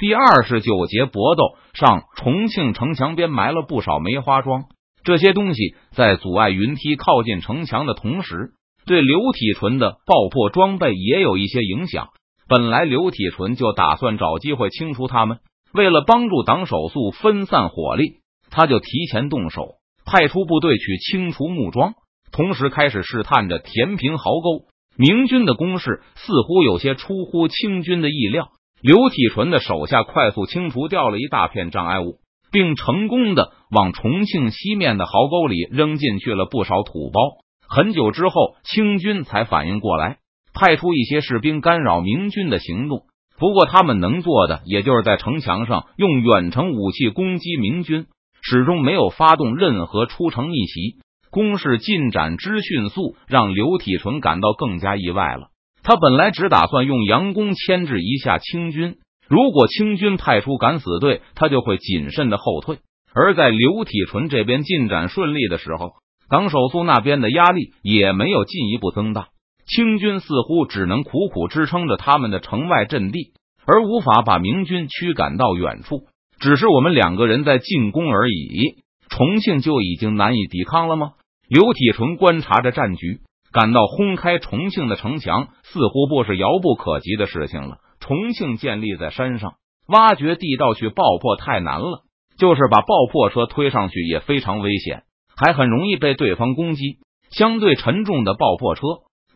第二十九节搏斗上，重庆城墙边埋了不少梅花桩，这些东西在阻碍云梯靠近城墙的同时，对刘体纯的爆破装备也有一些影响。本来刘体纯就打算找机会清除他们，为了帮助党手速分散火力，他就提前动手，派出部队去清除木桩，同时开始试探着填平壕沟。明军的攻势似乎有些出乎清军的意料，刘体纯的手下快速清除掉了一大片障碍物，并成功的往重庆西面的壕沟里扔进去了不少土包。很久之后，清军才反应过来。派出一些士兵干扰明军的行动，不过他们能做的也就是在城墙上用远程武器攻击明军，始终没有发动任何出城逆袭。攻势进展之迅速，让刘体纯感到更加意外了。他本来只打算用佯攻牵制一下清军，如果清军派出敢死队，他就会谨慎的后退。而在刘体纯这边进展顺利的时候，党手苏那边的压力也没有进一步增大。清军似乎只能苦苦支撑着他们的城外阵地，而无法把明军驱赶到远处。只是我们两个人在进攻而已，重庆就已经难以抵抗了吗？刘体纯观察着战局，感到轰开重庆的城墙似乎不是遥不可及的事情了。重庆建立在山上，挖掘地道去爆破太难了，就是把爆破车推上去也非常危险，还很容易被对方攻击。相对沉重的爆破车。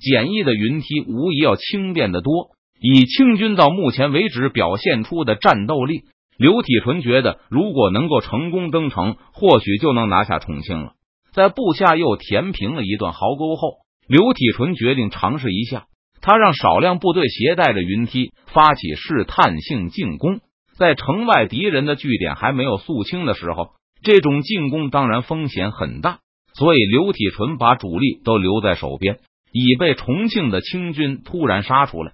简易的云梯无疑要轻便的多。以清军到目前为止表现出的战斗力，刘体纯觉得，如果能够成功登城，或许就能拿下重庆了。在部下又填平了一段壕沟后，刘体纯决定尝试一下。他让少量部队携带着云梯发起试探性进攻。在城外敌人的据点还没有肃清的时候，这种进攻当然风险很大。所以刘体纯把主力都留在手边。已被重庆的清军突然杀出来，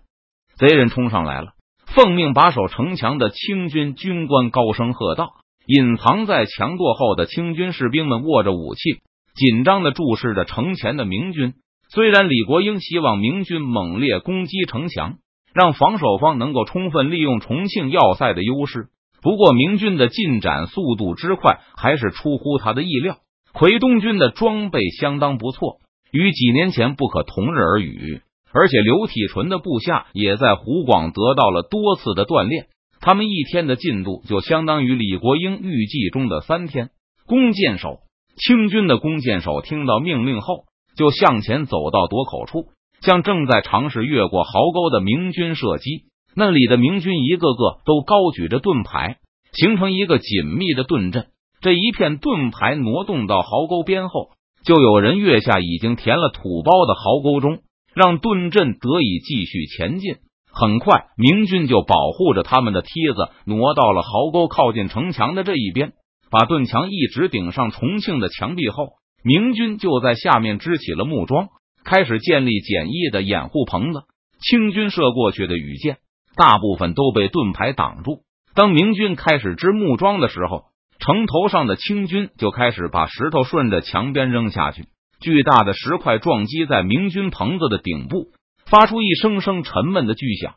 贼人冲上来了！奉命把守城墙的清军军官高声喝道。隐藏在墙垛后的清军士兵们握着武器，紧张的注视着城前的明军。虽然李国英希望明军猛烈攻击城墙，让防守方能够充分利用重庆要塞的优势，不过明军的进展速度之快，还是出乎他的意料。奎东军的装备相当不错。与几年前不可同日而语，而且刘体纯的部下也在湖广得到了多次的锻炼。他们一天的进度就相当于李国英预计中的三天。弓箭手，清军的弓箭手听到命令后，就向前走到垛口处，向正在尝试越过壕沟的明军射击。那里的明军一个个都高举着盾牌，形成一个紧密的盾阵。这一片盾牌挪动到壕沟边后。就有人跃下已经填了土包的壕沟中，让盾阵得以继续前进。很快，明军就保护着他们的梯子挪到了壕沟靠近城墙的这一边，把盾墙一直顶上重庆的墙壁后，明军就在下面支起了木桩，开始建立简易的掩护棚子。清军射过去的羽箭，大部分都被盾牌挡住。当明军开始支木桩的时候，城头上的清军就开始把石头顺着墙边扔下去，巨大的石块撞击在明军棚子的顶部，发出一声声沉闷的巨响。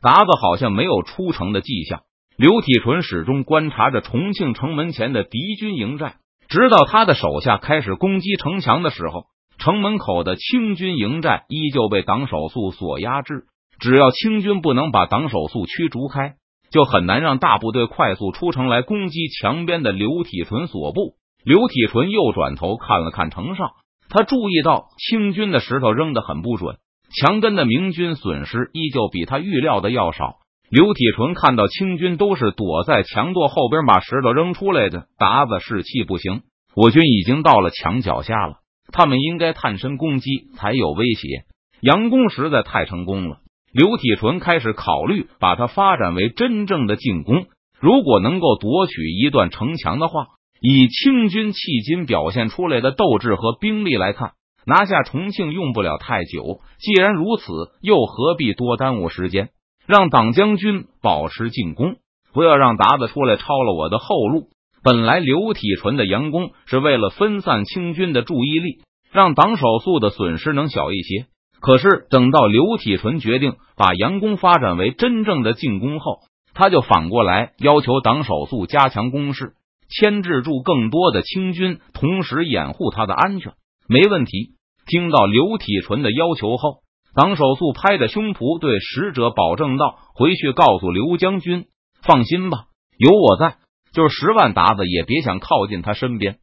达子好像没有出城的迹象。刘体纯始终观察着重庆城门前的敌军营寨，直到他的手下开始攻击城墙的时候，城门口的清军营寨依旧被党手速所压制。只要清军不能把党手速驱逐开。就很难让大部队快速出城来攻击墙边的刘体纯所部。刘体纯又转头看了看城上，他注意到清军的石头扔的很不准，墙根的明军损失依旧比他预料的要少。刘体纯看到清军都是躲在墙垛后边把石头扔出来的，达子士气不行。我军已经到了墙脚下了，他们应该探身攻击才有威胁。佯攻实在太成功了。刘体纯开始考虑把它发展为真正的进攻。如果能够夺取一段城墙的话，以清军迄今表现出来的斗志和兵力来看，拿下重庆用不了太久。既然如此，又何必多耽误时间？让党将军保持进攻，不要让达子出来抄了我的后路。本来刘体纯的佯攻是为了分散清军的注意力，让党手速的损失能小一些。可是，等到刘体纯决定把佯攻发展为真正的进攻后，他就反过来要求党手速加强攻势，牵制住更多的清军，同时掩护他的安全。没问题。听到刘体纯的要求后，党手速拍着胸脯对使者保证道：“回去告诉刘将军，放心吧，有我在，就是十万鞑子也别想靠近他身边。”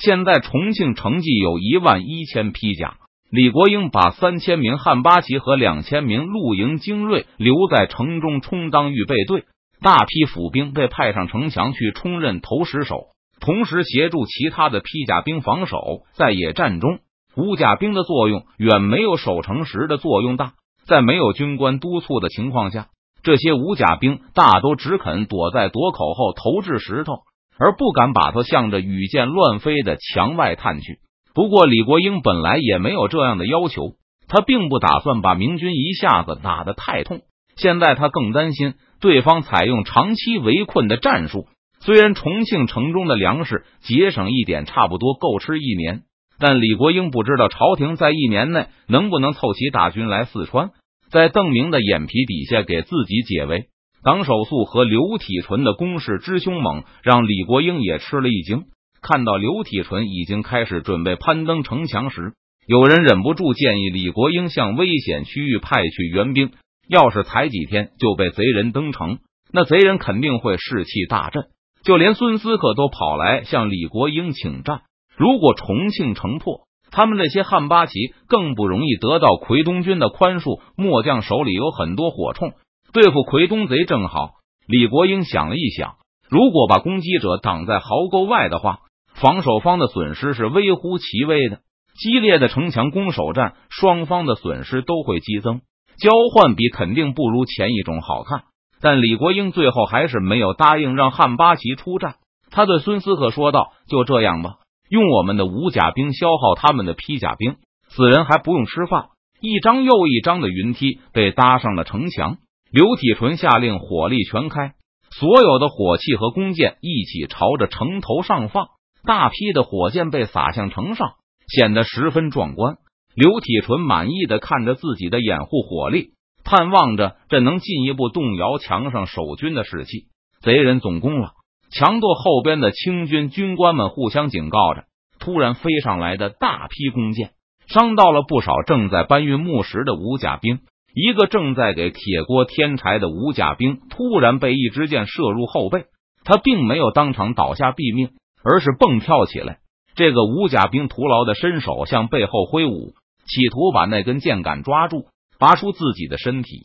现在重庆城计有一万一千披甲，李国英把三千名汉八旗和两千名露营精锐留在城中充当预备队，大批府兵被派上城墙去充任投石手，同时协助其他的披甲兵防守。在野战中，五甲兵的作用远没有守城时的作用大。在没有军官督促的情况下，这些五甲兵大都只肯躲在垛口后投掷石头。而不敢把头向着羽箭乱飞的墙外探去。不过，李国英本来也没有这样的要求，他并不打算把明军一下子打得太痛。现在他更担心对方采用长期围困的战术。虽然重庆城中的粮食节省一点，差不多够吃一年，但李国英不知道朝廷在一年内能不能凑齐大军来四川，在邓明的眼皮底下给自己解围。党手速和刘体纯的攻势之凶猛，让李国英也吃了一惊。看到刘体纯已经开始准备攀登城墙时，有人忍不住建议李国英向危险区域派去援兵。要是才几天就被贼人登城，那贼人肯定会士气大振。就连孙思克都跑来向李国英请战。如果重庆城破，他们这些汉八旗更不容易得到奎东军的宽恕。末将手里有很多火铳。对付奎东贼正好。李国英想了一想，如果把攻击者挡在壕沟外的话，防守方的损失是微乎其微的。激烈的城墙攻守战，双方的损失都会激增。交换比肯定不如前一种好看。但李国英最后还是没有答应让汉八旗出战。他对孙思克说道：“就这样吧，用我们的五甲兵消耗他们的披甲兵，死人还不用吃饭。”一张又一张的云梯被搭上了城墙。刘体纯下令火力全开，所有的火器和弓箭一起朝着城头上放，大批的火箭被撒向城上，显得十分壮观。刘体纯满意的看着自己的掩护火力，盼望着这能进一步动摇墙上守军的士气。贼人总攻了，墙垛后边的清军军官们互相警告着。突然飞上来的大批弓箭，伤到了不少正在搬运木石的五甲兵。一个正在给铁锅添柴的五甲兵突然被一支箭射入后背，他并没有当场倒下毙命，而是蹦跳起来。这个五甲兵徒劳的伸手向背后挥舞，企图把那根箭杆抓住，拔出自己的身体。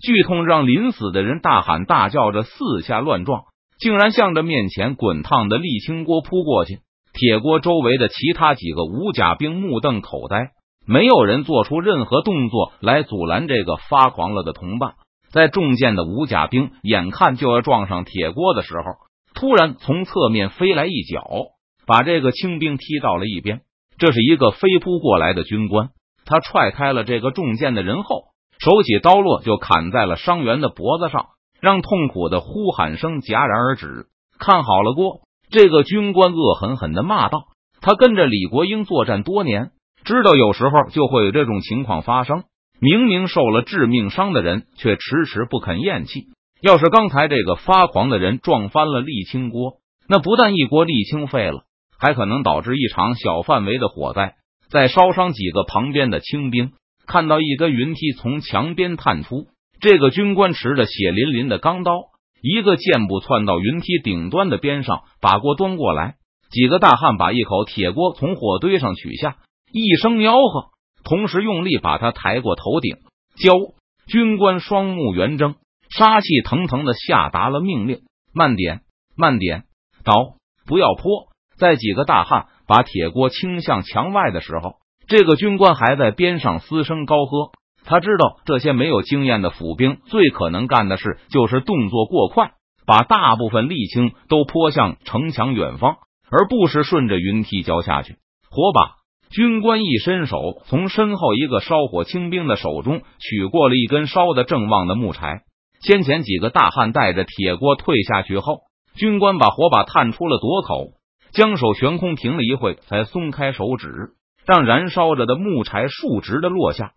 剧痛让临死的人大喊大叫着四下乱撞，竟然向着面前滚烫的沥青锅扑过去。铁锅周围的其他几个五甲兵目瞪口呆。没有人做出任何动作来阻拦这个发狂了的同伴。在中箭的五甲兵眼看就要撞上铁锅的时候，突然从侧面飞来一脚，把这个清兵踢到了一边。这是一个飞扑过来的军官，他踹开了这个中箭的人后，手起刀落就砍在了伤员的脖子上，让痛苦的呼喊声戛然而止。看好了，锅！这个军官恶狠狠的骂道：“他跟着李国英作战多年。”知道有时候就会有这种情况发生，明明受了致命伤的人却迟迟不肯咽气。要是刚才这个发狂的人撞翻了沥青锅，那不但一锅沥青废了，还可能导致一场小范围的火灾，再烧伤几个旁边的清兵。看到一根云梯从墙边探出，这个军官持着血淋淋的钢刀，一个箭步窜到云梯顶端的边上，把锅端过来。几个大汉把一口铁锅从火堆上取下。一声吆喝，同时用力把他抬过头顶。交军官双目圆睁，杀气腾腾的下达了命令：“慢点，慢点，倒，不要泼！”在几个大汉把铁锅倾向墙外的时候，这个军官还在边上嘶声高喝。他知道这些没有经验的府兵最可能干的事就是动作过快，把大部分沥青都泼向城墙远方，而不是顺着云梯浇下去。火把。军官一伸手，从身后一个烧火清兵的手中取过了一根烧的正旺的木柴。先前几个大汉带着铁锅退下去后，军官把火把探出了垛口，将手悬空停了一会，才松开手指，让燃烧着的木柴竖直的落下。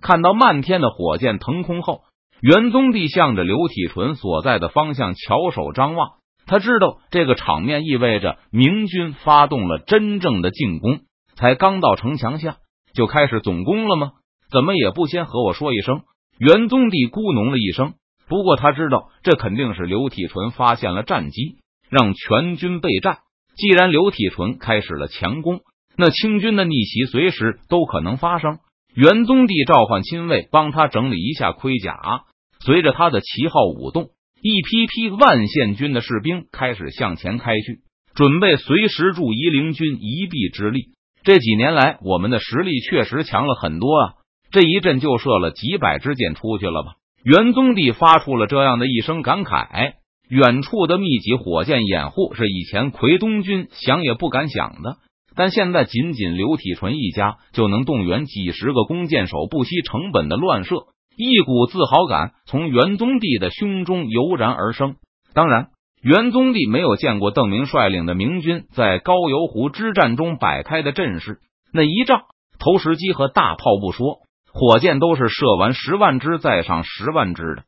看到漫天的火箭腾空后，元宗帝向着刘体纯所在的方向翘首张望，他知道这个场面意味着明军发动了真正的进攻。才刚到城墙下，就开始总攻了吗？怎么也不先和我说一声？元宗帝咕哝了一声。不过他知道，这肯定是刘体纯发现了战机，让全军备战。既然刘体纯开始了强攻，那清军的逆袭随时都可能发生。元宗帝召唤亲卫帮他整理一下盔甲。随着他的旗号舞动，一批批万县军的士兵开始向前开去，准备随时助夷陵军一臂之力。这几年来，我们的实力确实强了很多啊！这一阵就射了几百支箭出去了吧？元宗帝发出了这样的一声感慨。远处的密集火箭掩护是以前奎东军想也不敢想的，但现在仅仅刘体纯一家就能动员几十个弓箭手，不惜成本的乱射。一股自豪感从元宗帝的胸中油然而生。当然，元宗帝没有见过邓明率领的明军在高邮湖之战中摆开的阵势。那一仗，投石机和大炮不说，火箭都是射完十万支再上十万支的。